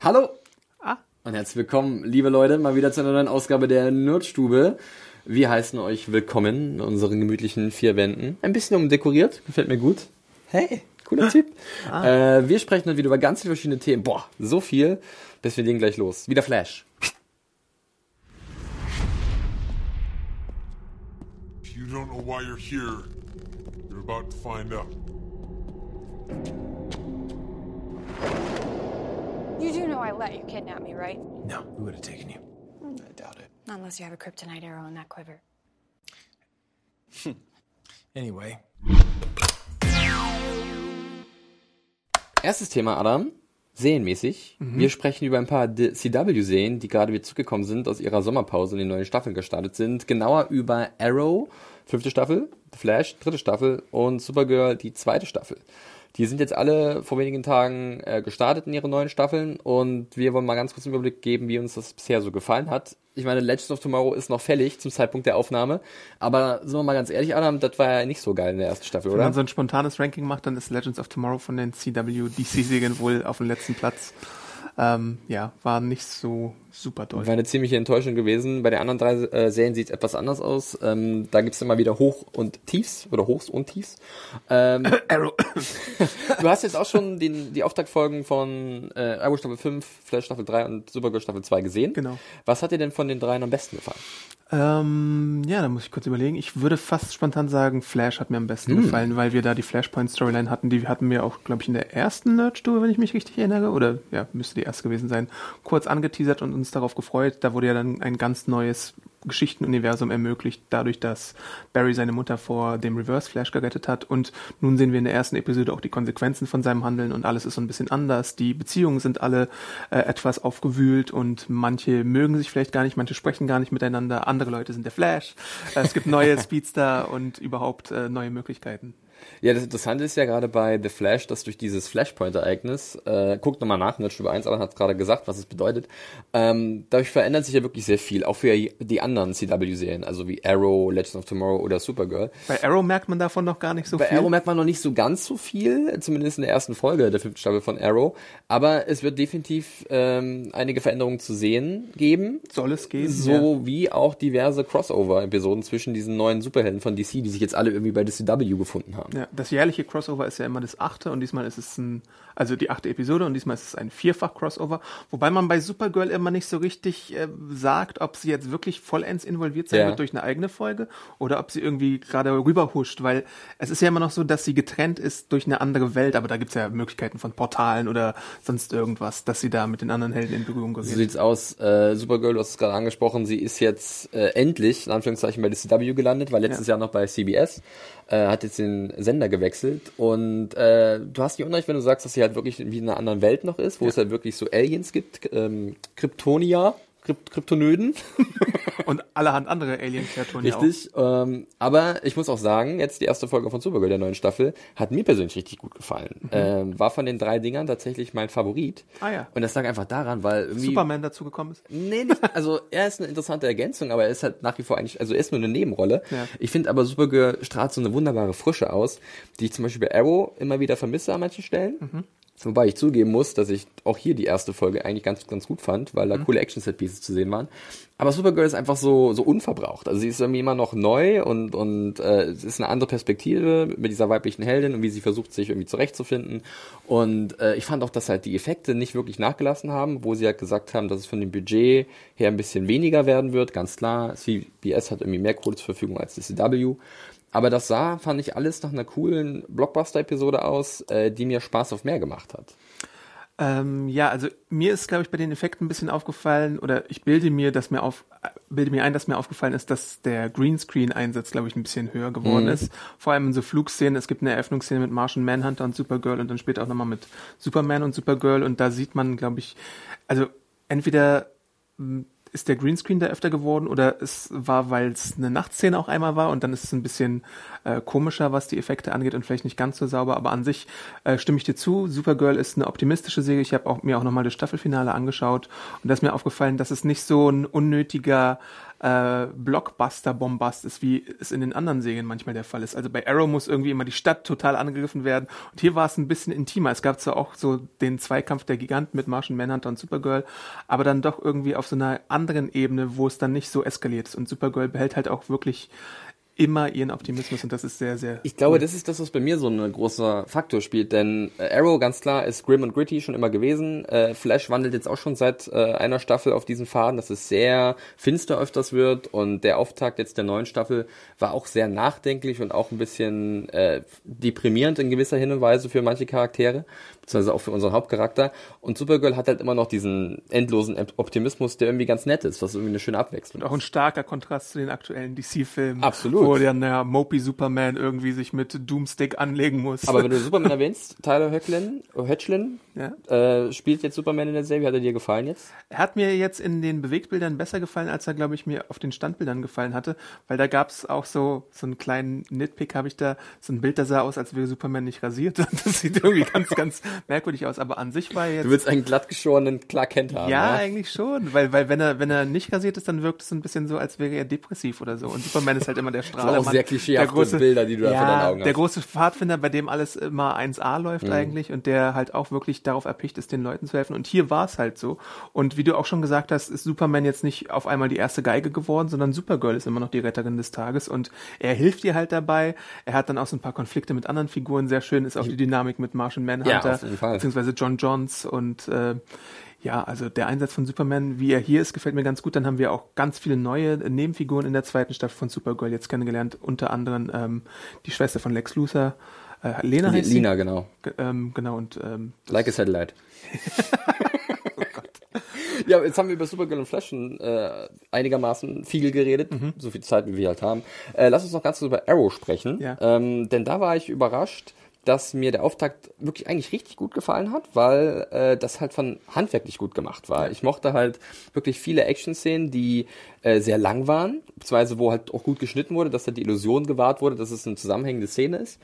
Hallo Ah. und herzlich willkommen, liebe Leute, mal wieder zu einer neuen Ausgabe der Nerdstube. Wir heißen euch willkommen in unseren gemütlichen vier Wänden. Ein bisschen umdekoriert, gefällt mir gut. Hey, cooler Typ. Äh, wir sprechen heute wieder über ganz viele verschiedene Themen. Boah, so viel, dass wir legen gleich los. Wieder Flash. If you don't know why you're here, you're about to find out. You do know I let you kidnap me, right? No, we would have taken you. I doubt it. Not unless you have a kryptonite arrow in that quiver. Anyway, Erstes Thema, Adam. Serienmäßig. Wir sprechen über ein paar CW-Serien, die gerade wieder zurückgekommen sind aus ihrer Sommerpause und in neuen Staffeln gestartet sind. Genauer über Arrow, fünfte Staffel, Flash, dritte Staffel und Supergirl, die zweite Staffel. Die sind jetzt alle vor wenigen Tagen äh, gestartet in ihren neuen Staffeln und wir wollen mal ganz kurz einen Überblick geben, wie uns das bisher so gefallen hat. Ich meine, Legends of Tomorrow ist noch fällig zum Zeitpunkt der Aufnahme, aber sind wir mal ganz ehrlich, Adam, das war ja nicht so geil in der ersten Staffel, wenn oder? man so ein spontanes Ranking macht, dann ist Legends of Tomorrow von den CW DC-Serien wohl auf dem letzten Platz. Ähm, ja, war nicht so super doll. War eine ziemliche Enttäuschung gewesen. Bei den anderen drei äh, Serien sieht es etwas anders aus. Ähm, da gibt's immer wieder Hoch und Tiefs oder Hochs und Tiefs. Ähm, Arrow. du hast jetzt auch schon den, die Auftaktfolgen von äh, Arrow Staffel 5, Flash Staffel 3 und Supergirl Staffel 2 gesehen. Genau. Was hat dir denn von den dreien am besten gefallen? Ähm, ja, da muss ich kurz überlegen. Ich würde fast spontan sagen, Flash hat mir am besten gefallen, weil wir da die Flashpoint-Storyline hatten. Die hatten wir auch, glaube ich, in der ersten Nerdstube, wenn ich mich richtig erinnere. Oder ja, müsste die erste gewesen sein. Kurz angeteasert und uns darauf gefreut. Da wurde ja dann ein ganz neues Geschichtenuniversum ermöglicht, dadurch, dass Barry seine Mutter vor dem Reverse Flash gerettet hat. Und nun sehen wir in der ersten Episode auch die Konsequenzen von seinem Handeln und alles ist so ein bisschen anders. Die Beziehungen sind alle äh, etwas aufgewühlt und manche mögen sich vielleicht gar nicht, manche sprechen gar nicht miteinander, andere Leute sind der Flash. Es gibt neue Speedster und überhaupt äh, neue Möglichkeiten. Ja, das Interessante ist ja gerade bei The Flash, dass durch dieses Flashpoint-Ereignis, äh, guckt nochmal nach, Nerdstube 1, Alan hat gerade gesagt, was es bedeutet, ähm, dadurch verändert sich ja wirklich sehr viel, auch für die anderen CW-Serien, also wie Arrow, Legends of Tomorrow oder Supergirl. Bei Arrow merkt man davon noch gar nicht so Bei viel. Arrow merkt man noch nicht so ganz so viel, zumindest in der ersten Folge der fünften Staffel von Arrow, aber es wird definitiv ähm, einige Veränderungen zu sehen geben. Soll es geben? So wie auch diverse Crossover-Episoden zwischen diesen neuen Superhelden von DC, die sich jetzt alle irgendwie bei der CW gefunden haben. Ja, das jährliche Crossover ist ja immer das achte und diesmal ist es ein, also die achte Episode und diesmal ist es ein Vierfach-Crossover. Wobei man bei Supergirl immer nicht so richtig äh, sagt, ob sie jetzt wirklich vollends involviert sein Ja. wird durch eine eigene Folge oder ob sie irgendwie gerade rüberhuscht, weil es ist ja immer noch so, dass sie getrennt ist durch eine andere Welt, aber da gibt's ja Möglichkeiten von Portalen oder sonst irgendwas, dass sie da mit den anderen Helden in Berührung gerät. So sieht's aus. Äh, Supergirl, du hast es gerade angesprochen, sie ist jetzt äh, endlich, in Anführungszeichen, bei der CW gelandet, war letztes Ja. Jahr noch bei CBS, äh, hat jetzt den Sender gewechselt und äh, du hast nicht unrecht, wenn du sagst, dass sie halt wirklich wie in einer anderen Welt noch ist, wo es halt wirklich so Aliens gibt, ähm, Kryptonia, Krypt Kryptonöden. Und allerhand andere Alien-Kreaturen ja auch. Richtig. Ähm, aber ich muss auch sagen, jetzt die erste Folge von Supergirl der neuen Staffel hat mir persönlich richtig gut gefallen. Ähm, war von den drei Dingern tatsächlich mein Favorit. Mhm. Ah ja. Und das lag einfach daran, weil irgendwie. Superman dazu gekommen ist. Nee, nicht, also er ist eine interessante Ergänzung, aber er ist halt nach wie vor eigentlich, also er ist nur eine Nebenrolle. Ja. Ich finde aber Supergirl strahlt so eine wunderbare Frische aus, die ich zum Beispiel bei Arrow immer wieder vermisse an manchen Stellen. Mhm. Wobei ich zugeben muss, dass ich auch hier die erste Folge eigentlich ganz, ganz gut fand, weil da coole Action-Set-Pieces zu sehen waren. Aber Supergirl ist einfach so, so unverbraucht. Also sie ist irgendwie immer noch neu und, und äh, es ist eine andere Perspektive mit dieser weiblichen Heldin und wie sie versucht, sich irgendwie zurechtzufinden. Und äh, ich fand auch, dass halt die Effekte nicht wirklich nachgelassen haben, wo sie halt gesagt haben, dass es von dem Budget her ein bisschen weniger werden wird. Ganz klar, CBS hat irgendwie mehr Kohle zur Verfügung als die CW. Aber das sah, fand ich, alles nach einer coolen Blockbuster-Episode aus, äh, die mir Spaß auf mehr gemacht hat. Ähm, ja, also mir ist, glaube ich, bei den Effekten ein bisschen aufgefallen, oder ich bilde mir, dass mir auf, bilde mir ein, dass mir aufgefallen ist, dass der Greenscreen-Einsatz, glaube ich, ein bisschen höher geworden Mhm. ist. Vor allem in so Flugszenen. Es gibt eine Eröffnungsszene mit Martian Manhunter und Supergirl und dann später auch nochmal mit Superman und Supergirl und da sieht man, glaube ich, also entweder ist der Greenscreen da öfter geworden oder es war, weil es eine Nachtszene auch einmal war und dann ist es ein bisschen äh, komischer, was die Effekte angeht und vielleicht nicht ganz so sauber, aber an sich äh, stimme ich dir zu. Supergirl ist eine optimistische Serie. Ich habe auch, mir auch nochmal das Staffelfinale angeschaut und da ist mir aufgefallen, dass es nicht so ein unnötiger äh, Blockbuster-Bombast ist, wie es in den anderen Serien manchmal der Fall ist. Also bei Arrow muss irgendwie immer die Stadt total angegriffen werden und hier war es ein bisschen intimer. Es gab zwar auch so den Zweikampf der Giganten mit Martian Manhunter und Supergirl, aber dann doch irgendwie auf so einer anderen Ebene, wo es dann nicht so eskaliert ist und Supergirl behält halt auch wirklich immer ihren Optimismus und das ist sehr, sehr Ich glaube, das ist das, was bei mir so ein großer Faktor spielt, denn äh, Arrow ganz klar ist grim und gritty schon immer gewesen. Äh, Flash wandelt jetzt auch schon seit äh, einer Staffel auf diesen Faden, dass es sehr finster öfters wird und der Auftakt jetzt der neuen Staffel war auch sehr nachdenklich und auch ein bisschen äh, deprimierend in gewisser Hin und Weise für manche Charaktere, beziehungsweise auch für unseren Hauptcharakter. Und Supergirl hat halt immer noch diesen endlosen Optimismus, der irgendwie ganz nett ist, was irgendwie eine schöne Abwechslung Und auch ein starker Kontrast zu den aktuellen DC-Filmen. Absolut. Wo der Mopey Superman irgendwie sich mit Doomstick anlegen muss. Aber wenn du Superman erwähnst, Tyler Hoechlin, Hoechlin Ja. äh, spielt jetzt Superman in der Serie. Hat er dir gefallen jetzt? Er hat mir jetzt in den Bewegtbildern besser gefallen, als er, glaube ich, mir auf den Standbildern gefallen hatte, weil da gab es auch so, so einen kleinen Nitpick, habe ich da, so ein Bild, das sah aus, als wäre Superman nicht rasiert. Das sieht irgendwie ganz, ganz merkwürdig aus, aber an sich war jetzt... Du willst einen glattgeschorenen Clark Kent haben. ja, ne? eigentlich schon, weil, weil wenn er, wenn er nicht rasiert ist, dann wirkt es ein bisschen so, als wäre er depressiv oder so. Und Superman ist halt immer der Strahler. auch sehr klischeehafte Bilder, die du da ja, vor deinen Augen Der hast. große Pfadfinder, bei dem alles immer 1A läuft Mhm. eigentlich und der halt auch wirklich darauf erpicht ist, den Leuten zu helfen. Und hier war es halt so. Und wie du auch schon gesagt hast, ist Superman jetzt nicht auf einmal die erste Geige geworden, sondern Supergirl ist immer noch die Retterin des Tages und er hilft ihr halt dabei. Er hat dann auch so ein paar Konflikte mit anderen Figuren. Sehr schön ist auch die Dynamik mit Martian Manhunter, Ja, auf jeden Fall. beziehungsweise John Johns und äh, ja, also der Einsatz von Superman, wie er hier ist, gefällt mir ganz gut. Dann haben wir auch ganz viele neue Nebenfiguren in der zweiten Staffel von Supergirl jetzt kennengelernt. Unter anderem ähm, die Schwester von Lex Luthor, äh, Lena heißt Lina, genau. sie. G- Ähm, genau, und ähm, Like a Satellite. Ja, jetzt haben wir über Supergirl und Flash schon äh, einigermaßen viel geredet, Mhm. so viel Zeit, wie wir halt haben. Äh, lass uns noch ganz kurz über Arrow sprechen, Ja. ähm, denn da war ich überrascht, dass mir der Auftakt wirklich eigentlich richtig gut gefallen hat, weil äh, das halt von handwerklich gut gemacht war. Ich mochte halt wirklich viele Action-Szenen, die äh, sehr lang waren, beziehungsweise wo halt auch gut geschnitten wurde, dass halt die Illusion gewahrt wurde, dass es eine zusammenhängende Szene ist,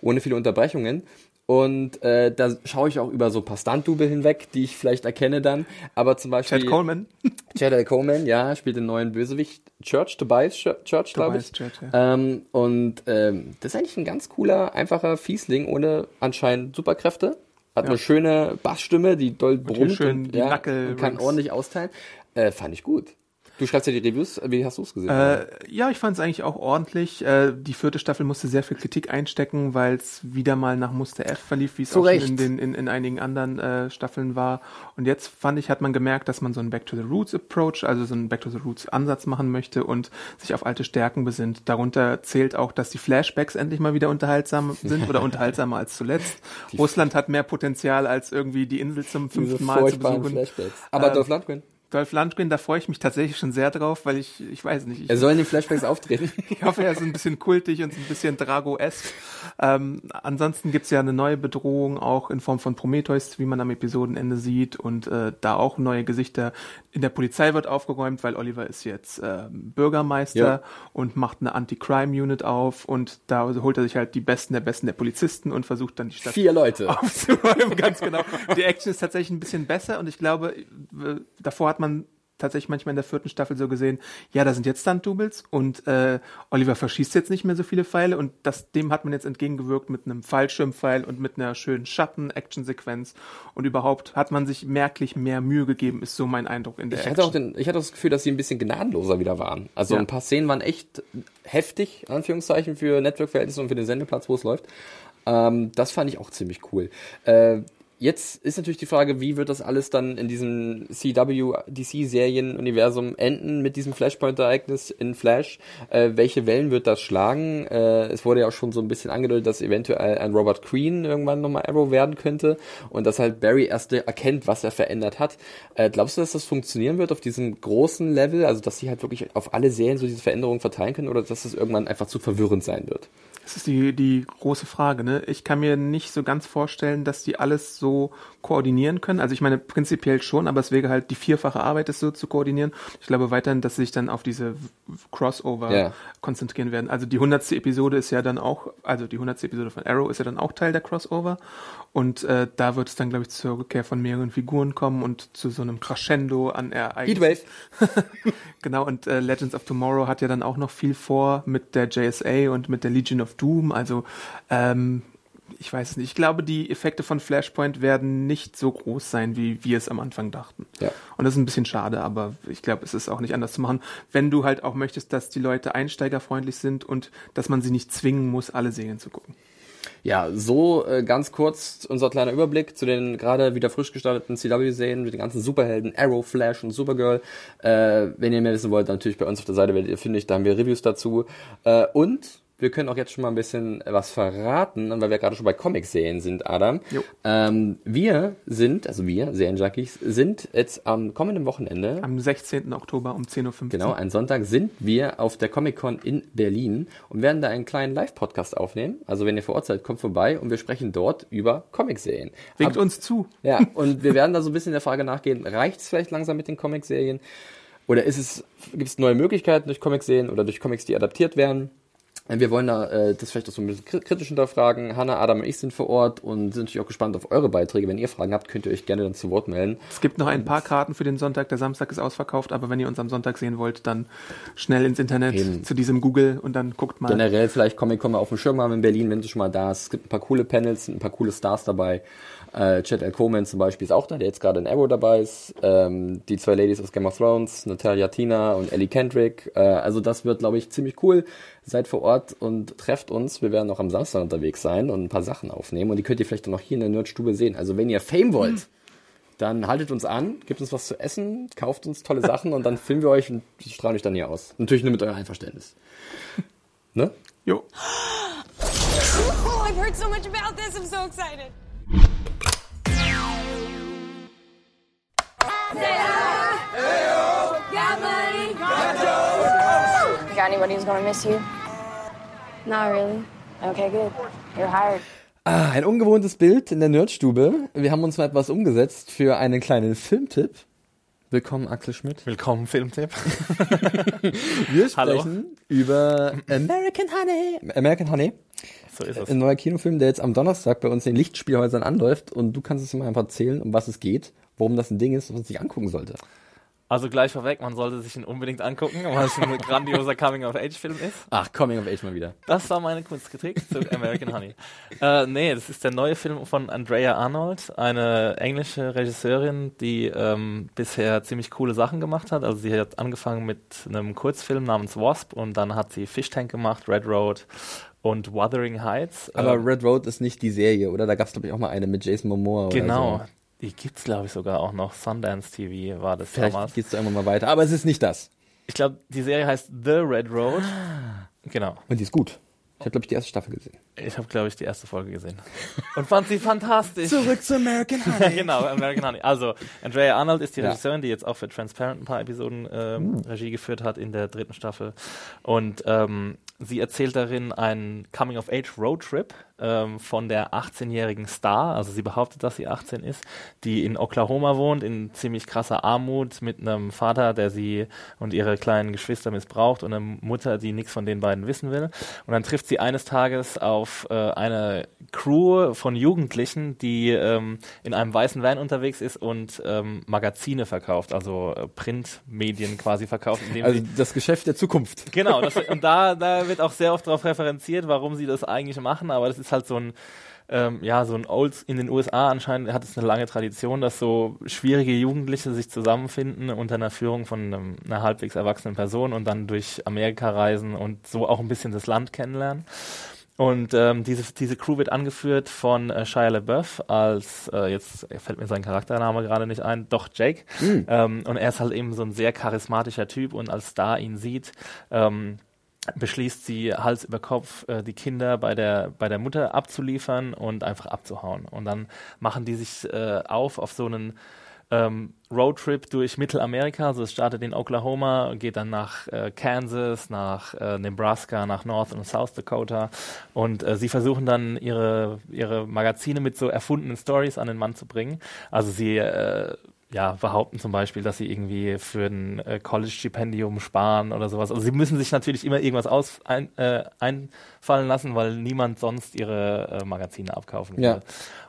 ohne viele Unterbrechungen. Und äh, da schaue ich auch über so Stunt-Double hinweg, die ich vielleicht erkenne dann. Aber zum Beispiel... Chad Coleman. Chad L. Coleman, ja, spielt den neuen Bösewicht Church, Tobias Chur- Church, glaube ich. Church, ähm, und ähm, das ist eigentlich ein ganz cooler, einfacher Fiesling ohne anscheinend Superkräfte. Hat eine schöne Bassstimme, die doll brummt schön und, die ja, und kann ordentlich austeilen. Äh, fand ich gut. Du schreibst ja die Reviews, wie hast du es gesehen? Äh, ja, ich fand es eigentlich auch ordentlich. Äh, die vierte Staffel musste sehr viel Kritik einstecken, weil es wieder mal nach Muster F verlief, wie es auch schon in, den, in, in einigen anderen äh, Staffeln war. Und jetzt fand ich, hat man gemerkt, dass man so einen Back to the Roots Approach, also so einen Back to the Roots Ansatz machen möchte und sich auf alte Stärken besinnt. Darunter zählt auch, dass die Flashbacks endlich mal wieder unterhaltsam sind oder unterhaltsamer als zuletzt. Russland hat mehr Potenzial als irgendwie die Insel zum fünften Mal zu besuchen. Flashbacks. Aber Ähm, Dolph Lundgren, Dolph Lundgren, da freue ich mich tatsächlich schon sehr drauf, weil ich, ich weiß nicht, ich, er soll in den Flashbacks auftreten. ich hoffe, er ist ein bisschen kultig und ein bisschen Drago-esque. Ähm, ansonsten gibt's ja eine neue Bedrohung auch in Form von Prometheus, wie man am Episodenende sieht. Und äh, da auch neue Gesichter. In der Polizei wird aufgeräumt, weil Oliver ist jetzt ähm, Bürgermeister Ja. und macht eine Anti-Crime-Unit auf. Und da holt er sich halt die Besten der Besten der Polizisten und versucht dann die Stadt Vier Leute. aufzuräumen, ganz genau. Die Action ist tatsächlich ein bisschen besser und ich glaube, äh, davor hat man tatsächlich manchmal in der vierten Staffel so gesehen, ja, da sind jetzt Stunt-Doubles und äh, Oliver verschießt jetzt nicht mehr so viele Pfeile und das, dem hat man jetzt entgegengewirkt mit einem Fallschirmpfeil und mit einer schönen Schatten-Action-Sequenz und überhaupt hat man sich merklich mehr Mühe gegeben, ist so mein Eindruck in der Ich Action. hatte auch den, ich hatte das Gefühl, dass sie ein bisschen gnadenloser wieder waren. Also Ja. ein paar Szenen waren echt heftig, in Anführungszeichen, für Network-Verhältnisse und für den Sendeplatz, wo es läuft. Ähm, das fand ich auch ziemlich cool. Äh, jetzt ist natürlich die Frage, wie wird das alles dann in diesem CW-DC-Serien-Universum enden mit diesem Flashpoint-Ereignis in Flash? Äh, welche Wellen wird das schlagen? Äh, es wurde ja auch schon so ein bisschen angedeutet, dass eventuell ein Robert Green irgendwann nochmal Arrow werden könnte und dass halt Barry erst erkennt, was er verändert hat. Äh, glaubst du, dass das funktionieren wird auf diesem großen Level? Also, dass sie halt wirklich auf alle Serien so diese Veränderungen verteilen können oder dass es irgendwann einfach zu verwirrend sein wird? Das ist die, die große Frage. Ne? Ich kann mir nicht so ganz vorstellen, dass die alles so koordinieren können. Also ich meine prinzipiell schon, aber es wäre halt die vierfache Arbeit, das so zu koordinieren. Ich glaube weiterhin, dass sie sich dann auf diese Crossover Ja. konzentrieren werden. Also die hundertste Episode ist ja dann auch, also die hundertste Episode von Arrow ist ja dann auch Teil der Crossover. Und äh, da wird es dann, glaube ich, zur Rückkehr von mehreren Figuren kommen und zu so einem Crescendo an Ereignissen. Heatwave. Genau, und äh, Legends of Tomorrow hat ja dann auch noch viel vor mit der JSA und mit der Legion of Doom. Also, ähm, ich weiß nicht. Ich glaube, die Effekte von Flashpoint werden nicht so groß sein, wie wir es am Anfang dachten. Ja. Und das ist ein bisschen schade, aber ich glaube, es ist auch nicht anders zu machen, wenn du halt auch möchtest, dass die Leute einsteigerfreundlich sind und dass man sie nicht zwingen muss, alle Serien zu gucken. Ja, so äh, ganz kurz unser kleiner Überblick zu den gerade wieder frisch gestarteten CW-Serien mit den ganzen Superhelden, Arrow, Flash und Supergirl. Äh, wenn ihr mehr wissen wollt, natürlich bei uns auf der Seite werdet ihr fündig, da haben wir Reviews dazu. Äh, und wir können auch jetzt schon mal ein bisschen was verraten, weil wir gerade schon bei Comic-Serien sind, Adam. Ähm, wir sind, also wir, Serienjunkies, sind jetzt am kommenden Wochenende Am 16. Oktober um 10.15 Uhr. Genau, ein Sonntag sind wir auf der Comic-Con in Berlin und werden da einen kleinen Live-Podcast aufnehmen. Also wenn ihr vor Ort seid, kommt vorbei und wir sprechen dort über Comic-Serien. Winkt uns zu. Ja, und wir werden da so ein bisschen der Frage nachgehen, reicht es vielleicht langsam mit den Comic-Serien? Oder ist es, gibt es neue Möglichkeiten durch Comic-Serien oder durch Comics, die adaptiert werden? Wir wollen da äh, das vielleicht auch so ein bisschen kri- kritisch hinterfragen. Hanna, Adam und ich sind vor Ort und sind natürlich auch gespannt auf eure Beiträge. Wenn ihr Fragen habt, könnt ihr euch gerne dann zu Wort melden. Es gibt noch ein paar Karten für den Sonntag. Der Samstag ist ausverkauft, aber wenn ihr uns am Sonntag sehen wollt, dann schnell ins Internet Eben. zu diesem Google und dann guckt mal. generell vielleicht Comic-Con mal auf dem Schirm haben in Berlin, wenn du schon mal da ist. Es gibt ein paar coole Panels, sind ein paar coole Stars dabei. Äh, Chad L. Coleman zum Beispiel ist auch da, der jetzt gerade in Arrow dabei ist. Ähm, die zwei Ladies aus Game of Thrones, Natalia Tina und Ellie Kendrick. Äh, also das wird, glaube ich, ziemlich cool. Seid vor Ort und trefft uns. Wir werden auch am Samstag unterwegs sein und ein paar Sachen aufnehmen. Und die könnt ihr vielleicht dann noch hier in der Nerdstube sehen. Also wenn ihr Fame wollt, dann haltet uns an, gebt uns was zu essen, kauft uns tolle Sachen und dann filmen wir euch und strahlen euch dann hier aus. Natürlich nur mit eurem Einverständnis. Ne? Jo. Oh, I've heard so much about this. I'm so excited. Ah, ein ungewohntes Bild in der Nerdstube. Wir haben uns mal etwas umgesetzt für einen kleinen Filmtipp. Willkommen, Axel Schmidt. Willkommen, Filmtipp. Wir Hallo. sprechen über American Honey. American Honey, So ist es. ein neuer Kinofilm, der jetzt am Donnerstag bei uns in den Lichtspielhäusern anläuft. Und du kannst es mal einfach erzählen, um was es geht, warum das ein Ding ist, was man sich angucken sollte. Also gleich vorweg, man sollte sich ihn unbedingt angucken, weil es ein grandioser Coming-of-Age-Film ist. Ach, Coming of Age mal wieder. Das war meine Kunstkritik zu American Honey. Äh, nee, das ist der neue Film von Andrea Arnold, eine englische Regisseurin, die ähm, bisher ziemlich coole Sachen gemacht hat. Also sie hat angefangen mit einem Kurzfilm namens Wasp und dann hat sie Fish Tank gemacht, Red Road und Wuthering Heights. Aber Ähm, Red Road ist nicht die Serie, oder? Da gab es, glaube ich, auch mal eine mit Jason Momoa genau. oder so. Die gibt's glaube ich sogar auch noch. Sundance TV war das Vielleicht damals. geht's da irgendwann mal weiter. Aber es ist nicht das. Ich glaube, die Serie heißt The Red Road. Genau. Und die ist gut. Ich habe, glaube ich, die erste Staffel gesehen. Ich habe, glaube ich, die erste Folge gesehen. Und fand sie fantastisch. Zurück zu American Ja, genau, American Honey. Also, Andrea Arnold ist die Ja. Regisseurin, die jetzt auch für Transparent ein paar Episoden ähm, Regie geführt hat in der dritten Staffel. Und ähm, sie erzählt darin einen Coming-of-Age-Roadtrip ähm, von der 18-jährigen Star, also sie behauptet, dass sie 18 ist, die in Oklahoma wohnt, in ziemlich krasser Armut, mit einem Vater, der sie und ihre kleinen Geschwister missbraucht und einer Mutter, die nichts von den beiden wissen will. Und dann trifft sie eines Tages auf äh, eine Crew von Jugendlichen, die ähm, in einem weißen Van unterwegs ist und ähm, Magazine verkauft, also äh, Printmedien quasi verkauft. also das Geschäft der Zukunft. Genau, das, und da, da wird auch sehr oft darauf referenziert, warum sie das eigentlich machen, aber das ist halt so ein ähm, ja, so ein Old, in den USA anscheinend hat es eine lange Tradition, dass so schwierige Jugendliche sich zusammenfinden unter einer Führung von einem, einer halbwegs erwachsenen Person und dann durch Amerika reisen und so auch ein bisschen das Land kennenlernen. Und ähm, diese, diese Crew wird angeführt von äh, Shia LaBeouf als, äh, jetzt fällt mir sein Charaktername gerade nicht ein, doch Jake. Mhm. Ähm, und er ist halt eben so ein sehr charismatischer Typ und als Star ihn sieht, ähm, beschließt sie Hals über Kopf äh, die Kinder bei der bei der Mutter abzuliefern und einfach abzuhauen. Und dann machen die sich äh, auf auf so einen ähm, Roadtrip durch Mittelamerika, also es startet in Oklahoma, geht dann nach äh, Kansas, nach äh, Nebraska, nach North und South Dakota. Und äh, sie versuchen dann ihre ihre Magazine mit so erfundenen Stories an den Mann zu bringen. Also sie äh, ja, behaupten zum Beispiel, dass sie irgendwie für ein äh, College-Stipendium sparen oder sowas. Also sie müssen sich natürlich immer irgendwas aus, ein, äh, einfallen lassen, weil niemand sonst ihre äh, Magazine abkaufen will. Ja.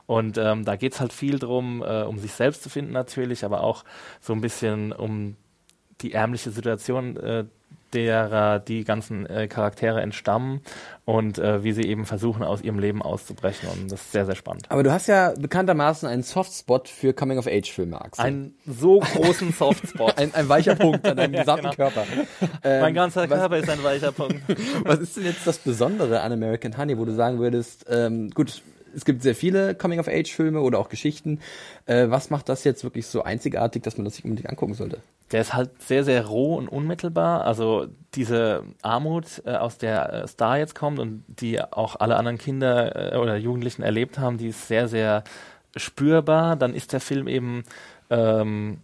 Und ähm, da geht's halt viel drum, äh, um sich selbst zu finden natürlich, aber auch so ein bisschen um die ärmliche Situation äh, derer die ganzen äh, Charaktere entstammen und äh, wie sie eben versuchen, aus ihrem Leben auszubrechen. Und das ist sehr, sehr spannend. Aber du hast ja bekanntermaßen einen Softspot für Coming-of-Age-Filme, Axel. Einen so großen Softspot. ein, ein weicher Punkt an deinem gesamten ja, genau. Körper. Ähm, mein ganzer Körper ist ein weicher Punkt. was ist denn jetzt das Besondere an American Honey, wo du sagen würdest, ähm, gut, es gibt sehr viele Coming-of-Age-Filme oder auch Geschichten. Äh, was macht das jetzt wirklich so einzigartig, dass man das sich unbedingt angucken sollte? Der ist halt sehr, sehr roh und unmittelbar. Also diese Armut, äh, aus der äh, Star jetzt kommt und die auch alle anderen Kinder äh, oder Jugendlichen erlebt haben, die ist sehr, sehr spürbar. Dann ist der Film eben ähm,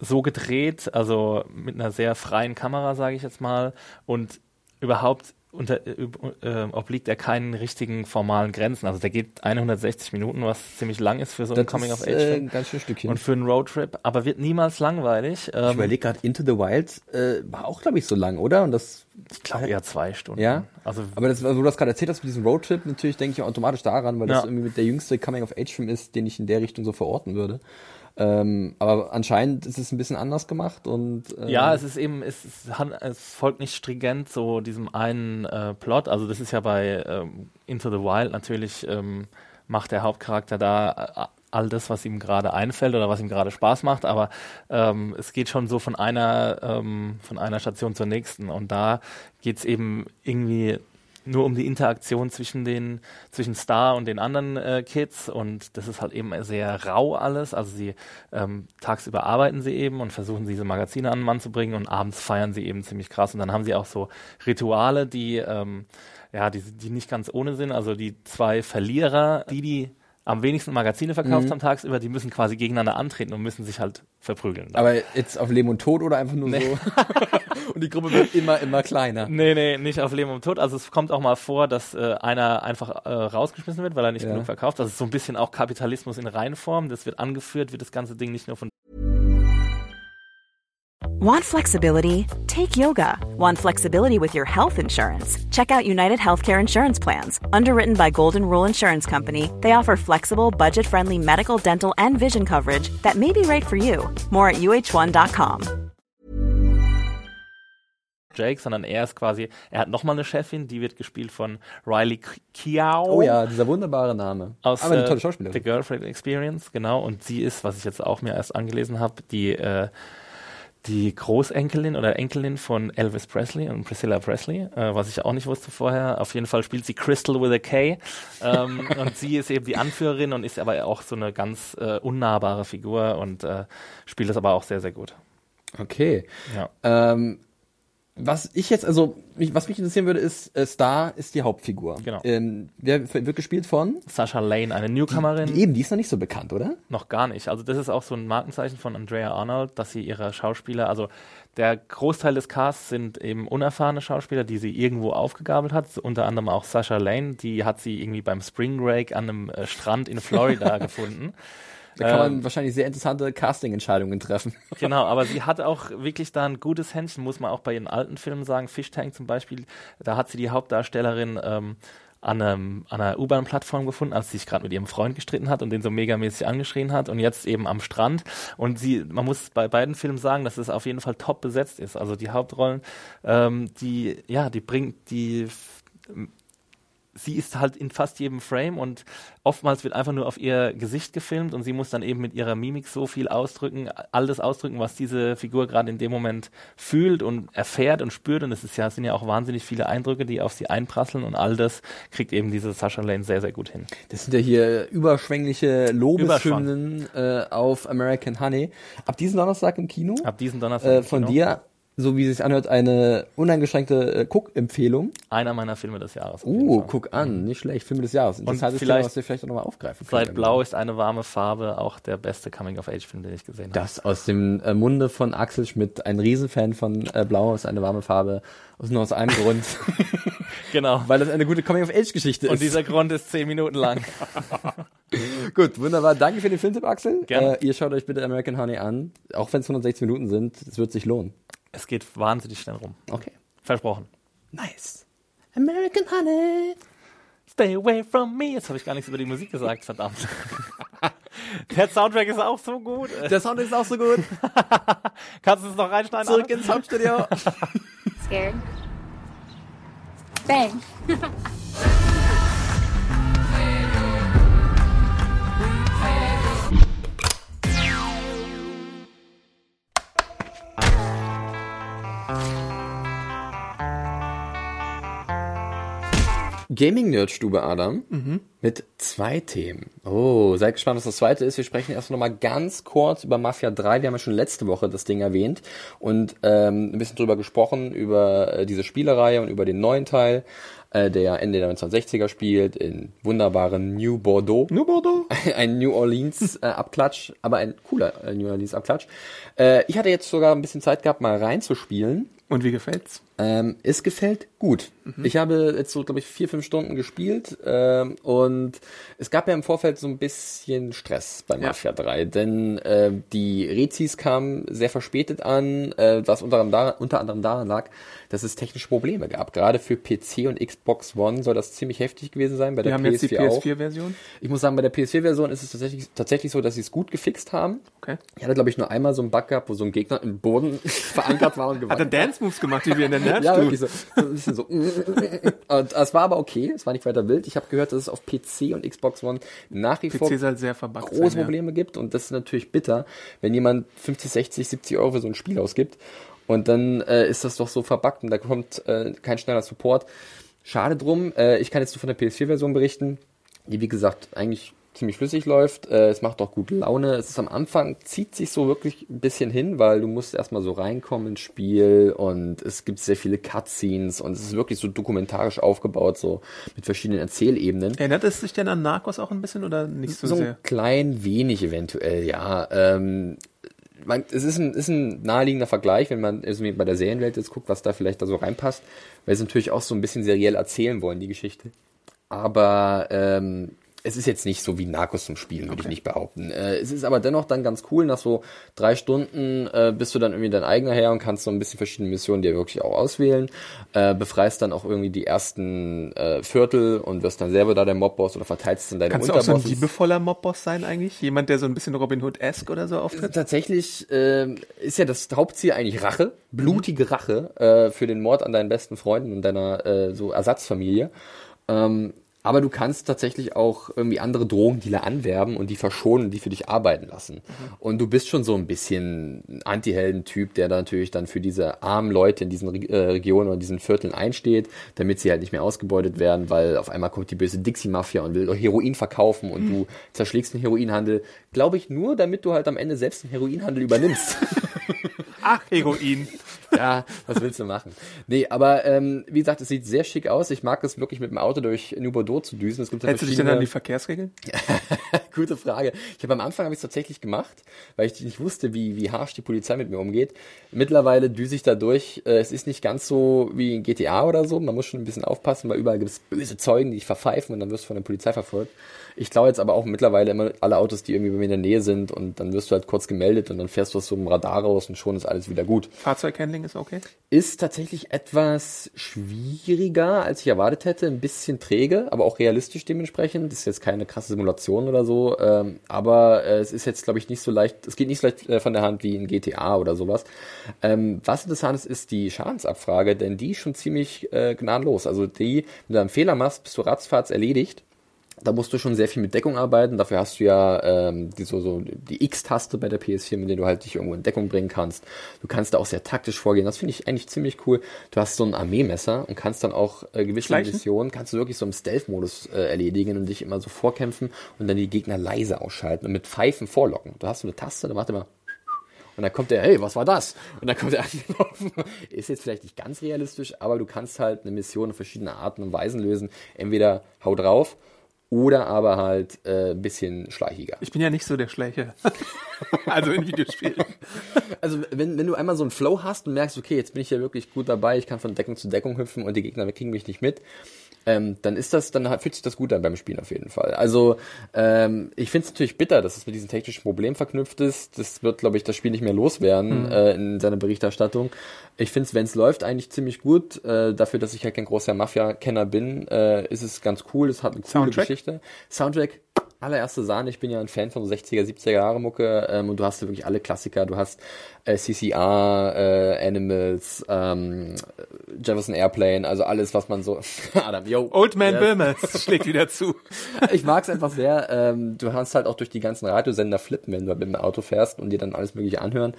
so gedreht, also mit einer sehr freien Kamera, sage ich jetzt mal, und überhaupt unter, äh, obliegt er keinen richtigen formalen Grenzen. Also der geht 160 Minuten, was ziemlich lang ist für so ein Coming-of-Age-Film. Äh, ganz schön Stückchen. Und für einen Roadtrip, aber wird niemals langweilig. Ähm, ich überlege gerade, Into the Wild äh, war auch, glaube ich, so lang, oder? Und das ich glaube eher zwei Stunden. Ja. Also, aber das, also, wo du das gerade erzählt hast mit diesem Roadtrip, natürlich denke ich automatisch daran, weil ja. das irgendwie mit der jüngste Coming-of-Age-Film ist, den ich in der Richtung so verorten würde. Ähm, aber anscheinend ist es ein bisschen anders gemacht und äh ja, es ist eben, es, es, es, folgt nicht stringent so diesem einen äh, Plot. Also das ist ja bei ähm, Into the Wild natürlich ähm, macht der Hauptcharakter da äh, all das, was ihm gerade einfällt oder was ihm gerade Spaß macht, aber ähm, es geht schon so von einer ähm, von einer Station zur nächsten und da geht's eben irgendwie nur um die Interaktion zwischen den, zwischen Star und den anderen äh, Kids und das ist halt eben sehr rau alles. Also sie ähm, tagsüber arbeiten sie eben und versuchen diese Magazine an den Mann zu bringen und abends feiern sie eben ziemlich krass und dann haben sie auch so Rituale, die ähm, ja, die, die nicht ganz ohne sind. Also die zwei Verlierer, die die am wenigsten Magazine verkauft mhm. haben tagsüber, die müssen quasi gegeneinander antreten und müssen sich halt verprügeln. Aber jetzt auf Leben und Tod oder einfach nur nee. so? und die Gruppe wird immer, immer kleiner. Nee, nee, nicht auf Leben und Tod. Also es kommt auch mal vor, dass äh, einer einfach äh, rausgeschmissen wird, weil er nicht ja. genug verkauft. Das ist so ein bisschen auch Kapitalismus in Reinform. Das wird angeführt, wird das ganze Ding nicht nur von Want flexibility? Take yoga. Want flexibility with your health insurance? Check out United Healthcare Insurance Plans. Underwritten by Golden Rule Insurance Company, they offer flexible, budget friendly medical, dental, and vision coverage that may be right for you. More at uh1.com. Jake, sondern er ist quasi, er hat nochmal eine Chefin, die wird gespielt von Riley Kiao. Oh ja, dieser wunderbare Name. Aus Aber eine tolle Schauspielerin. The Girlfriend Experience, genau. Und sie ist, was ich jetzt auch mir erst angelesen habe, die äh, die Großenkelin oder Enkelin von Elvis Presley und Priscilla Presley, äh, was ich auch nicht wusste vorher. Auf jeden Fall spielt sie Crystal with a K. Ähm, und sie ist eben die Anführerin und ist aber auch so eine ganz äh, unnahbare Figur und äh, spielt das aber auch sehr, sehr gut. Okay. Ja. Ähm, Was ich jetzt, also, mich, was mich interessieren würde, ist, äh, Star ist die Hauptfigur. Genau. Ähm, wer wird gespielt von? Sasha Lane, eine Newcomerin. Die, eben, die ist noch nicht so bekannt, oder? Noch gar nicht. Also das ist auch so ein Markenzeichen von Andrea Arnold, dass sie ihre Schauspieler, also der Großteil des Casts sind eben unerfahrene Schauspieler, die sie irgendwo aufgegabelt hat. Unter anderem auch Sasha Lane, die hat sie irgendwie beim Spring Break an einem äh, Strand in Florida gefunden. Da kann man Ähm, wahrscheinlich sehr interessante Casting-Entscheidungen treffen. Genau, aber sie hat auch wirklich da ein gutes Händchen, muss man auch bei ihren alten Filmen sagen. Fish Tank zum Beispiel, da hat sie die Hauptdarstellerin ähm, an, einem, an einer U-Bahn-Plattform gefunden, als sie sich gerade mit ihrem Freund gestritten hat und den so megamäßig angeschrien hat und jetzt eben am Strand. Und sie, man muss bei beiden Filmen sagen, dass es auf jeden Fall top besetzt ist. Also die Hauptrollen, ähm, die, ja, die bringt, die sie ist halt in fast jedem Frame und oftmals wird einfach nur auf ihr Gesicht gefilmt und sie muss dann eben mit ihrer Mimik so viel ausdrücken, all das ausdrücken, was diese Figur gerade in dem Moment fühlt und erfährt und spürt und es ist ja, es sind ja auch wahnsinnig viele Eindrücke, die auf sie einprasseln und all das kriegt eben diese Sasha Lane sehr, sehr gut hin. Das sind ja hier überschwängliche Lobeshymnen äh, auf American Honey. Ab diesen Donnerstag im Kino. Ab diesen Donnerstag äh, von Kino. dir, so wie es sich anhört, eine uneingeschränkte äh, Guck-Empfehlung. Einer meiner Filme des Jahres. Uh, guck an, nicht schlecht. Film des Jahres. Interessantes vielleicht- Thema, was wir vielleicht auch nochmal aufgreifen können. Seit Blau ist eine warme Farbe auch der beste Coming-of-Age-Film, den ich gesehen habe. Das aus dem äh, Munde von Axel Schmidt, ein Riesenfan von äh, Blau, ist eine warme Farbe. Aus nur aus einem Grund, Genau. weil das eine gute Coming-of-Age-Geschichte ist. Und dieser Grund ist zehn Minuten lang. Gut, wunderbar. Danke für den Filmtipp, Axel. Gerne. Äh, ihr schaut euch bitte American Honey an, auch wenn es 160 Minuten sind. Es wird sich lohnen. Es geht wahnsinnig schnell rum. Okay. Versprochen. Nice. American Honey. Stay away from me. Jetzt habe ich gar nichts über die Musik gesagt, verdammt. Der Soundtrack ist auch so gut. Der Sound ist auch so gut. Kannst du es noch reinschneiden? Zurück Anna? ins Soundstudio. Scared? Bang. Gaming-Nerdstube, Adam. Mit zwei Themen. Oh, seid gespannt, was das zweite ist. Wir sprechen erst noch mal ganz kurz über Mafia 3. Wir haben ja schon letzte Woche das Ding erwähnt und ähm, ein bisschen drüber gesprochen, über äh, diese Spielereihe und über den neuen Teil, äh, der ja Ende der 1960er spielt, in wunderbaren New Bordeaux. New Bordeaux? ein New Orleans äh, Abklatsch, aber ein cooler äh, New Orleans Abklatsch. Äh, ich hatte jetzt sogar ein bisschen Zeit gehabt, mal reinzuspielen. Und wie gefällt's? Ähm, es gefällt gut. Ich habe jetzt so, glaube ich, vier, fünf Stunden gespielt ähm, und es gab ja im Vorfeld so ein bisschen Stress bei Ja. Mafia 3, denn äh, die Rezis kamen sehr verspätet an, äh, was unter anderem, daran, unter anderem daran lag, dass es technische Probleme gab. Gerade für PC und Xbox One soll das ziemlich heftig gewesen sein, bei Wir der haben jetzt die PS4 auch. PS4-Version. Ich muss sagen, bei der PS4-Version ist es tatsächlich, tatsächlich so, dass sie es gut gefixt haben. Okay. Ich hatte, glaube ich, nur einmal so einen Bug gehabt, wo so ein Gegner im Boden verankert war und Hat er Dance-Moves gemacht, wie wir in der ja, Nerdstube. wirklich so, so ein bisschen so. Und es war aber okay, es war nicht weiter wild. Ich habe gehört, dass es auf PC und Xbox One nach wie vor PC sehr verbuggt große sein, ja. Probleme gibt und das ist natürlich bitter, wenn jemand 50, 60, 70 Euro für so ein Spiel ausgibt und dann äh, ist das doch so verbuggt und da kommt äh, kein schneller Support. Schade drum. Äh, ich kann jetzt nur von der PS4-Version berichten, die wie gesagt eigentlich ziemlich flüssig läuft. Äh, es macht auch gut Laune. Es ist am Anfang, zieht sich so wirklich ein bisschen hin, weil du musst erstmal so reinkommen ins Spiel und es gibt sehr viele Cutscenes und es ist wirklich so dokumentarisch aufgebaut, so mit verschiedenen Erzählebenen. Erinnert es sich denn an Narcos auch ein bisschen oder nicht so, So sehr? ein klein wenig eventuell, ja. Ähm, man, es ist ein, ist ein naheliegender Vergleich, wenn man irgendwie bei der Serienwelt jetzt guckt, was da vielleicht da so reinpasst, weil sie natürlich auch so ein bisschen seriell erzählen wollen, die Geschichte. Aber ähm, es ist jetzt nicht so wie Narcos zum Spielen, würde ich nicht behaupten. Äh, es ist aber dennoch dann ganz cool, nach so drei Stunden äh, bist du dann irgendwie dein eigener Herr und kannst so ein bisschen verschiedene Missionen dir wirklich auch auswählen. Äh, befreist dann auch irgendwie die ersten äh, Viertel und wirst dann selber da der Mobboss oder verteilst dann deine Kannst du auch so ein liebevoller Mobboss sein eigentlich? Jemand, der so ein bisschen Robin Hood-esque oder so auftritt? Tatsächlich ähm, ist ja das Hauptziel eigentlich Rache, blutige Rache äh, für den Mord an deinen besten Freunden und deiner äh, so Ersatzfamilie. Ähm, aber du kannst tatsächlich auch irgendwie andere Drogendealer anwerben und die verschonen, die für dich arbeiten lassen. Und du bist schon so ein bisschen ein Anti-Helden-Typ, der da natürlich dann für diese armen Leute in diesen äh, Regionen oder diesen Vierteln einsteht, damit sie halt nicht mehr ausgebeutet werden, weil auf einmal kommt die böse Dixie-Mafia und will Heroin verkaufen und du zerschlägst den Heroinhandel. Glaube ich nur, damit du halt am Ende selbst den Heroinhandel übernimmst. Ach, Heroin. Ja, was willst du machen? Nee, aber ähm, wie gesagt, es sieht sehr schick aus. Ich mag es wirklich mit dem Auto durch New Bordeaux zu düsen. Es gibt ja Hältst du dich denn an die Verkehrsregeln? Gute Frage. Ich habe am Anfang habe ich es tatsächlich gemacht, weil ich nicht wusste, wie, wie harsch die Polizei mit mir umgeht. Mittlerweile düse ich da durch. Äh, Es ist nicht ganz so wie in GTA oder so. Man muss schon ein bisschen aufpassen, weil überall gibt es böse Zeugen, die dich verpfeifen und dann wirst du von der Polizei verfolgt. Ich klaue jetzt aber auch mittlerweile immer alle Autos, die irgendwie bei mir in der Nähe sind und dann wirst du halt kurz gemeldet und dann fährst du aus so einem Radar raus und schon ist alles wieder gut. Fahrzeughandling ist okay? Ist tatsächlich etwas schwieriger, als ich erwartet hätte. Ein bisschen träge, aber auch realistisch dementsprechend. Das ist jetzt keine krasse Simulation oder so. Ähm, aber äh, es ist jetzt, glaube ich, nicht so leicht, es geht nicht so leicht äh, von der Hand wie in GTA oder sowas. Ähm, was interessant ist, ist die Schadensabfrage, denn die ist schon ziemlich äh, gnadenlos. Also die, wenn du einen Fehler machst, bist du ratzfatz erledigt. Da musst du schon sehr viel mit Deckung arbeiten. Dafür hast du ja ähm, die, so, so die X-Taste bei der PS4, mit der du halt dich irgendwo in Deckung bringen kannst. Du kannst da auch sehr taktisch vorgehen. Das finde ich eigentlich ziemlich cool. Du hast so ein Armeemesser und kannst dann auch äh, gewisse Schleichen? Missionen, kannst du wirklich so im Stealth-Modus äh, erledigen und dich immer so vorkämpfen und dann die Gegner leise ausschalten und mit Pfeifen vorlocken. Du hast so eine Taste, da macht immer und dann kommt der, hey, was war das? Und dann kommt er angelaufen. Ist jetzt vielleicht nicht ganz realistisch, aber du kannst halt eine Mission auf verschiedene Arten und Weisen lösen. Entweder hau drauf oder aber halt äh, ein bisschen schleichiger. Ich bin ja nicht so der Schleicher. also in Videospielen. Also wenn, wenn du einmal so einen Flow hast und merkst, okay, jetzt bin ich ja wirklich gut dabei, ich kann von Deckung zu Deckung hüpfen und die Gegner kriegen mich nicht mit, ähm, dann ist das, dann fühlt sich das gut an beim Spielen auf jeden Fall. Also ähm, ich finde es natürlich bitter, dass es mit diesem technischen Problem verknüpft ist. Das wird, glaube ich, das Spiel nicht mehr loswerden äh, in seiner Berichterstattung. Ich finde es, wenn es läuft, eigentlich ziemlich gut. Äh, dafür, dass ich halt kein großer Mafia-Kenner bin, äh, ist es ganz cool. Es hat eine coole Soundtrack? Geschichte. Soundtrack allererste Sahne. Ich bin ja ein Fan von so 60er, 70er Jahre Mucke ähm, und du hast ja wirklich alle Klassiker. Du hast äh, CCR, äh, Animals, ähm, Jefferson Airplane, also alles, was man so. Adam, yo. Old Man Yes. Böhmers schlägt wieder zu. Ich mag es einfach sehr. Ähm, du kannst halt auch durch die ganzen Radiosender flippen, wenn du mit dem Auto fährst und dir dann alles Mögliche anhören.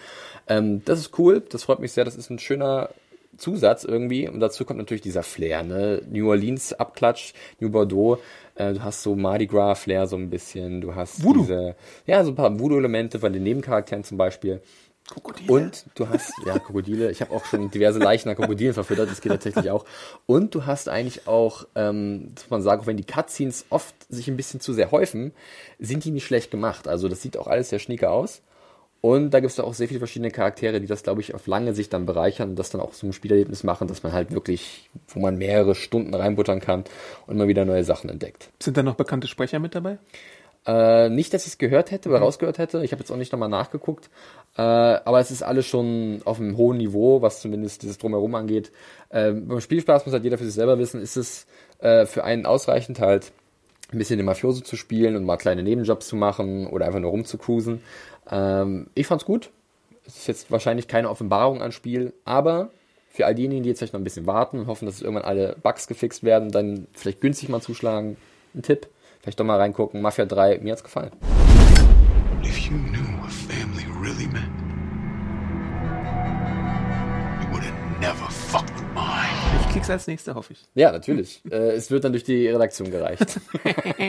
Ähm, das ist cool, das freut mich sehr. Das ist ein schöner Zusatz irgendwie. Und dazu kommt natürlich dieser Flair, ne? New Orleans Abklatsch, New Bordeaux. Äh, du hast so Mardi Gras Flair so ein bisschen. Du hast Voodoo. diese, ja, so ein paar Voodoo-Elemente von den Nebencharakteren zum Beispiel. Krokodile. Und du hast, ja, Krokodile, ich habe auch schon diverse Leichen an Krokodilen verfüttert, das geht tatsächlich auch. Und du hast eigentlich auch, ähm, muss man sagen, auch wenn die Cutscenes oft sich ein bisschen zu sehr häufen, sind die nicht schlecht gemacht. Also das sieht auch alles sehr schnieke aus. Und da gibt es auch sehr viele verschiedene Charaktere, die das, glaube ich, auf lange Sicht dann bereichern und das dann auch zum Spielerlebnis machen, dass man halt wirklich, wo man mehrere Stunden reinbuttern kann und immer wieder neue Sachen entdeckt. Sind da noch bekannte Sprecher mit dabei? Äh, nicht, dass ich es gehört hätte oder rausgehört hätte. Ich habe jetzt auch nicht nochmal nachgeguckt. Äh, aber es ist alles schon auf einem hohen Niveau, was zumindest dieses Drumherum angeht. Äh, beim Spielspaß muss halt jeder für sich selber wissen, ist es äh, für einen ausreichend halt ein bisschen den Mafioso zu spielen und mal kleine Nebenjobs zu machen oder einfach nur rumzucruisen. Ähm, ich fand's gut. Es ist jetzt wahrscheinlich keine Offenbarung an Spiel, aber für all diejenigen, die jetzt vielleicht noch ein bisschen warten und hoffen, dass irgendwann alle Bugs gefixt werden, dann vielleicht günstig mal zuschlagen. Ein Tipp. Vielleicht doch mal reingucken. Mafia 3, mir hat's gefallen. If you Krieg's als nächster, hoffe ich. Ja, natürlich. äh, es wird dann durch die Redaktion gereicht.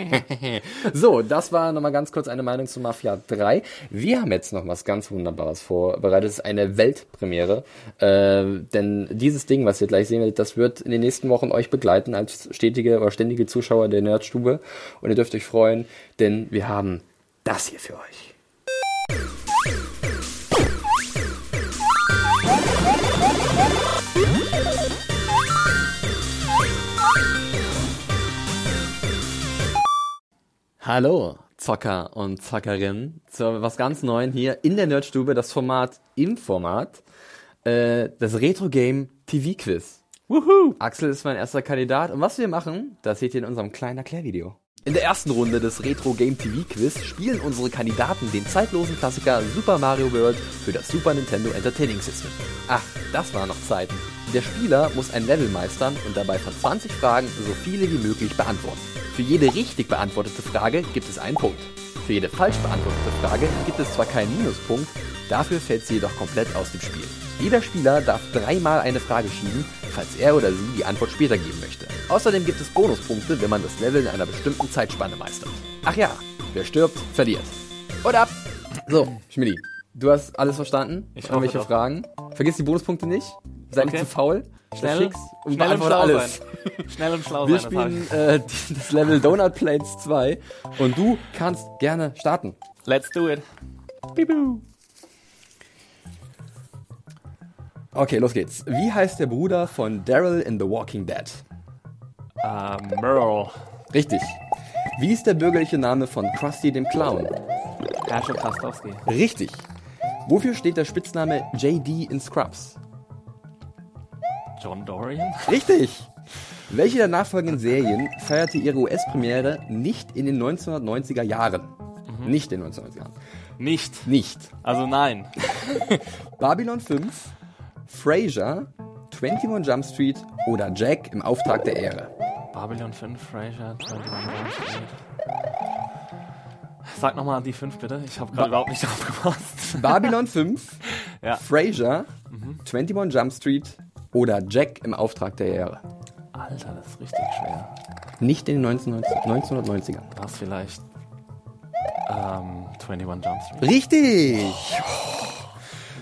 so, das war nochmal ganz kurz eine Meinung zu Mafia 3. Wir haben jetzt noch was ganz Wunderbares vorbereitet. Es ist eine Weltpremiere. Äh, denn dieses Ding, was ihr gleich sehen werdet, das wird in den nächsten Wochen euch begleiten als stetige oder ständige Zuschauer der Nerdstube. Und ihr dürft euch freuen, denn wir haben das hier für euch. Hallo, Zocker und Zockerinnen, zu was ganz Neuem hier in der Nerdstube, das Format im Format, äh, das Retro Game TV Quiz. Wuhu! Axel ist mein erster Kandidat und was wir machen, das seht ihr in unserem kleinen Erklärvideo. In der ersten Runde des Retro Game TV Quiz spielen unsere Kandidaten den zeitlosen Klassiker Super Mario World für das Super Nintendo Entertaining System. Ach, das waren noch Zeiten. Der Spieler muss ein Level meistern und dabei von 20 Fragen so viele wie möglich beantworten. Für jede richtig beantwortete Frage gibt es einen Punkt. Für jede falsch beantwortete Frage gibt es zwar keinen Minuspunkt, dafür fällt sie jedoch komplett aus dem Spiel. Jeder Spieler darf dreimal eine Frage schieben, falls er oder sie die Antwort später geben möchte. Außerdem gibt es Bonuspunkte, wenn man das Level in einer bestimmten Zeitspanne meistert. Ach ja, wer stirbt, verliert. Und ab! So, Schmidti, Du hast alles verstanden? Ich hoffe doch. Fragen? Vergiss die Bonuspunkte nicht. Sei nicht Okay. zu faul. Schnell, und schnell und beantworte schlau alles. sein. Schnell und schlau Wir sein. das spielen äh, die- das Level Donut Plates 2 und du kannst gerne starten. Let's do it. Okay, los geht's. Wie heißt der Bruder von Daryl in The Walking Dead? Uh, Merle. Richtig. Wie ist der bürgerliche Name von Krusty dem Clown? Herrscher Krastowski. Richtig. Wofür steht der Spitzname JD in Scrubs? John Dorian. Richtig. Welche der nachfolgenden Serien feierte ihre US-Premiere nicht in den 1990er Jahren? Nicht in den 1990er Jahren. Nicht. Nicht. Also nein. Babylon 5, Frasier, 21 Jump Street oder Jack im Auftrag der Ehre. Babylon 5, Frasier, 21 Jump Street. Sag nochmal die 5 bitte. Ich habe gerade überhaupt nicht aufgepasst. Babylon 5, Ja. Frasier, 21 Jump Street oder Jack im Auftrag der Ehre. Alter, das ist richtig schwer. Nicht in den 1990 1990ern. Was vielleicht ähm, 21 Jump Street. Richtig!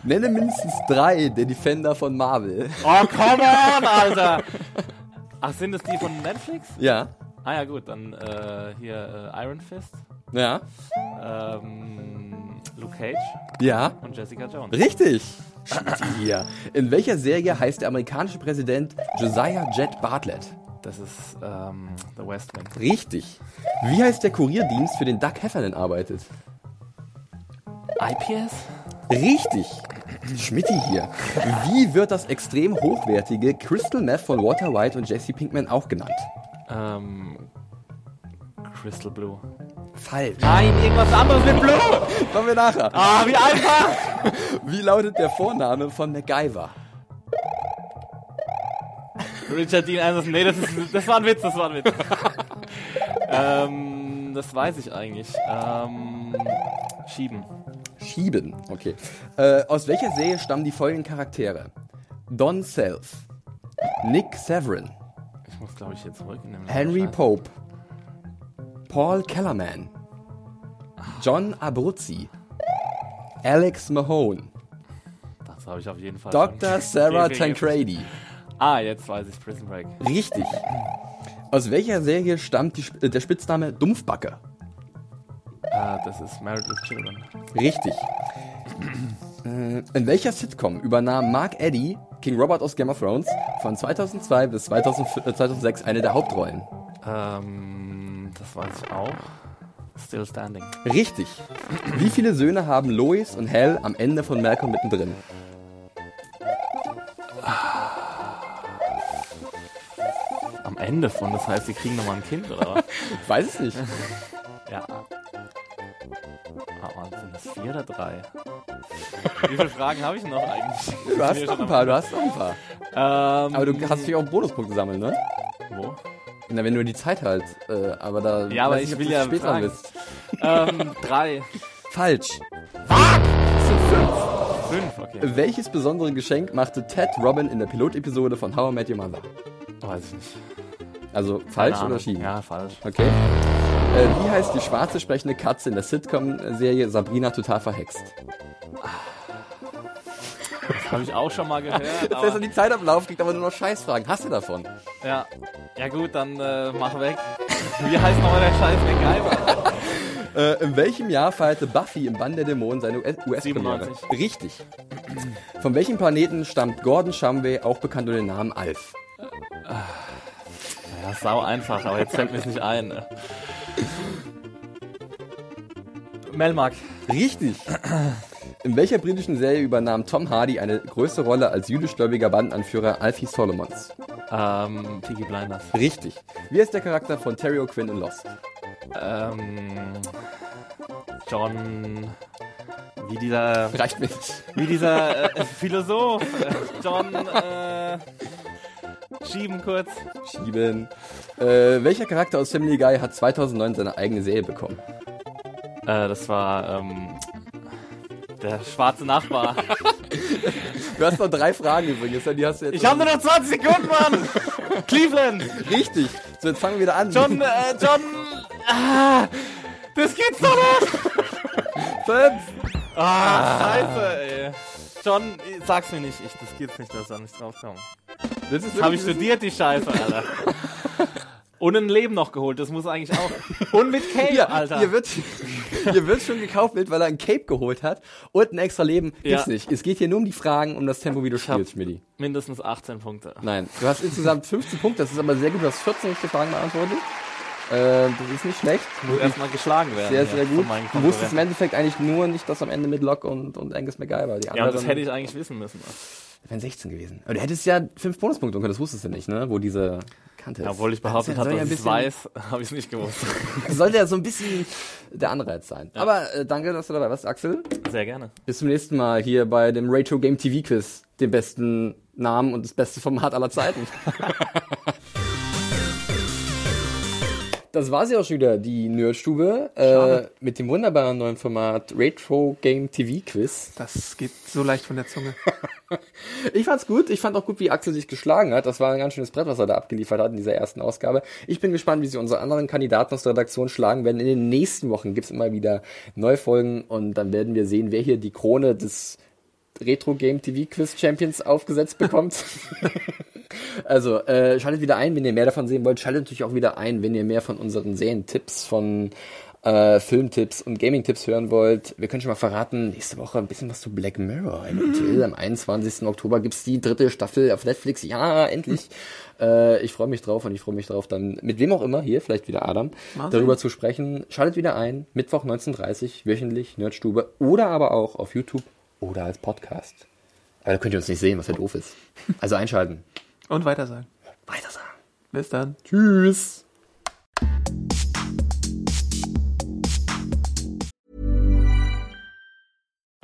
Nenne mindestens drei der Defender von Marvel. Oh, come on, Alter! Ach, sind es die von Netflix? Ja. Ah ja, gut, dann äh, hier äh, Iron Fist, Ja. ähm, Luke Cage Ja. und Jessica Jones. Richtig. Hier. In welcher Serie heißt der amerikanische Präsident Josiah Jet Bartlett? Das ist ähm, The West Wing. Richtig. Wie heißt der Kurierdienst, für den Doug Heffernan arbeitet? IPS? Richtig. Schmidti hier. Wie wird das extrem hochwertige Crystal Meth von Walter White und Jesse Pinkman auch genannt? Ähm, Crystal Blue. Falsch. Nein, irgendwas anderes mit Blue! Kommen wir nachher. Ah, wie einfach! Wie lautet der Vorname von MacGyver? Richard Dean Anderson. Nee, das, ist, das war ein Witz, das war ein Witz. ähm, das weiß ich eigentlich. Ähm, schieben. Schieben. Okay. Äh, aus welcher Serie stammen die folgenden Charaktere? Don Self, Nick Severin, Ich muss, glaube ich, hier zurücknehmen. Henry Pope, Paul Kellerman, John Abruzzi, Alex Mahone, Das habe ich auf jeden Fall. Dr. schon. Sarah Tancredi. Ah, jetzt weiß ich Prison Break. Richtig. Aus welcher Serie stammt die, Sp- äh, der Spitzname Dumpfbacke? Äh, das ist Married with Children. Richtig. Äh, in welcher Sitcom übernahm Mark Eddy, King Robert aus Game of Thrones, von 2002 bis 2005, äh, 2006 eine der Hauptrollen? Ähm, das weiß ich auch. Still Standing. Richtig. Wie viele Söhne haben Lois und Hal am Ende von Malcolm mittendrin? Am Ende von, das heißt, sie kriegen nochmal ein Kind, oder? Ich weiß es nicht. vier oder drei? Wie viele Fragen habe ich noch eigentlich? Du hast noch ein paar, du hast noch ein paar. Ähm, Aber du hast natürlich auch Bonuspunkte sammeln, ne? Wo? Na, wenn du die Zeit halt. Äh, aber da. Ja, aber ich ob will ja später fragen. bist. ähm, drei. Falsch. Fünf, okay. Welches besondere Geschenk machte Ted Robin in der Pilotepisode von How I Met Your Mother? Weiß ich nicht. Also falsch oder schieben? Ja, falsch. Okay. Äh, wie heißt die schwarze sprechende Katze in der Sitcom-Serie Sabrina total verhext? Das habe ich auch schon mal gehört. Jetzt er die Zeit ablaufen, kriegt aber nur noch Scheißfragen. Hast du davon? ja. ja gut, dann äh, mach weg. Wie heißt nochmal der scheiß MacGyver? Äh, in welchem Jahr feierte Buffy im Bann der Dämonen seine US-Premiere? 97. Richtig. Von welchem Planeten stammt Gordon Shumway, auch bekannt unter dem Namen Alf? Ja, sau einfach, aber jetzt fällt mir es nicht ein. Melmark. Richtig. In welcher britischen Serie übernahm Tom Hardy eine größere Rolle als jüdischgläubiger Bandenanführer Alfie Solomons? Ähm, Peaky Blinders. Richtig. Wie ist der Charakter von Terry O'Quinn in Lost? Ähm, John. Wie dieser. Reicht mit. Wie dieser äh, Philosoph. Äh, John. Äh, schieben kurz. Schieben. Äh, welcher Charakter aus Family Guy hat 2009 seine eigene Serie bekommen? Äh, das war. Ähm, der schwarze Nachbar. Du hast noch drei Fragen übrigens, die hast du jetzt. Ich habe nur noch 20 Sekunden, Mann! Cleveland! Richtig. So, jetzt fangen wir wieder an. John, äh, John. Ah, das geht's doch nicht! Fünf, Ah, scheiße, ey. John, sag's mir nicht, ich, das geht's nicht, dass da nicht drauf kommen. Das Das habe ich studiert, die Scheiße, Alter. Und ein Leben noch geholt, das muss eigentlich auch. Und mit Cape, Hier, Alter. hier wird, hier wird schon gekauft, weil er ein Cape geholt hat und ein extra Leben gibt's Ja. nicht. Es geht hier nur um die Fragen, um das Tempo, wie du hab- spielst, Schmidti. Mindestens 18 Punkte. Nein, du hast insgesamt 15 Punkte, das ist aber sehr gut, du hast 14 richtige Fragen beantwortet. Äh, das ist nicht schlecht. Muss erstmal geschlagen werden. Sehr, sehr gut. Du wusstest im. Endeffekt eigentlich nur nicht, dass am Ende mit Locke und, und Angus MacGyver. Die Ja, anderen das hätte ich eigentlich wissen müssen. Wären 16 gewesen. Aber du hättest ja 5 Bonuspunkte können, das wusstest du nicht, ne? Wo diese Kante ist. Obwohl ich behauptet Das habe, ja dass ein ich es bisschen- weiß, habe ich es nicht gewusst. Sollte ja so ein bisschen der Anreiz sein. Aber äh, danke, dass du dabei warst, Axel. Sehr gerne. Bis zum nächsten Mal hier bei dem Retro Game TV Quiz, dem besten Namen und das beste Format aller Zeiten. Das war sie auch schon wieder, die Nerdstube, äh, mit dem wunderbaren neuen Format Retro Game TV Quiz. Das geht so leicht von der Zunge. Ich fand's gut. Ich fand auch gut, wie Axel sich geschlagen hat. Das war ein ganz schönes Brett, was er da abgeliefert hat in dieser ersten Ausgabe. Ich bin gespannt, wie sie unsere anderen Kandidaten aus der Redaktion schlagen werden. In den nächsten Wochen gibt's immer wieder neue Folgen und dann werden wir sehen, wer hier die Krone des Retro Game TV Quiz Champions aufgesetzt bekommt. also, äh, schaltet wieder ein, wenn ihr mehr davon sehen wollt. Schaltet natürlich auch wieder ein, wenn ihr mehr von unseren Serientipps, von äh, Filmtipps und Gaming-Tipps hören wollt. Wir können schon mal verraten, nächste Woche ein bisschen was zu Black Mirror. Eventuell am 21. Oktober gibt's die dritte Staffel auf Netflix. Ja, endlich. Äh, ich freue mich drauf und ich freue mich drauf, dann mit wem auch immer hier, vielleicht wieder Adam, darüber zu sprechen. Schaltet wieder ein, Mittwoch 19.30 wöchentlich, Nerdstube oder aber auch auf YouTube oder als Podcast. Aber da könnt ihr uns nicht sehen, was ja doof ist. Also einschalten. Und weiter sagen. Weiter sagen. Bis dann. Tschüss.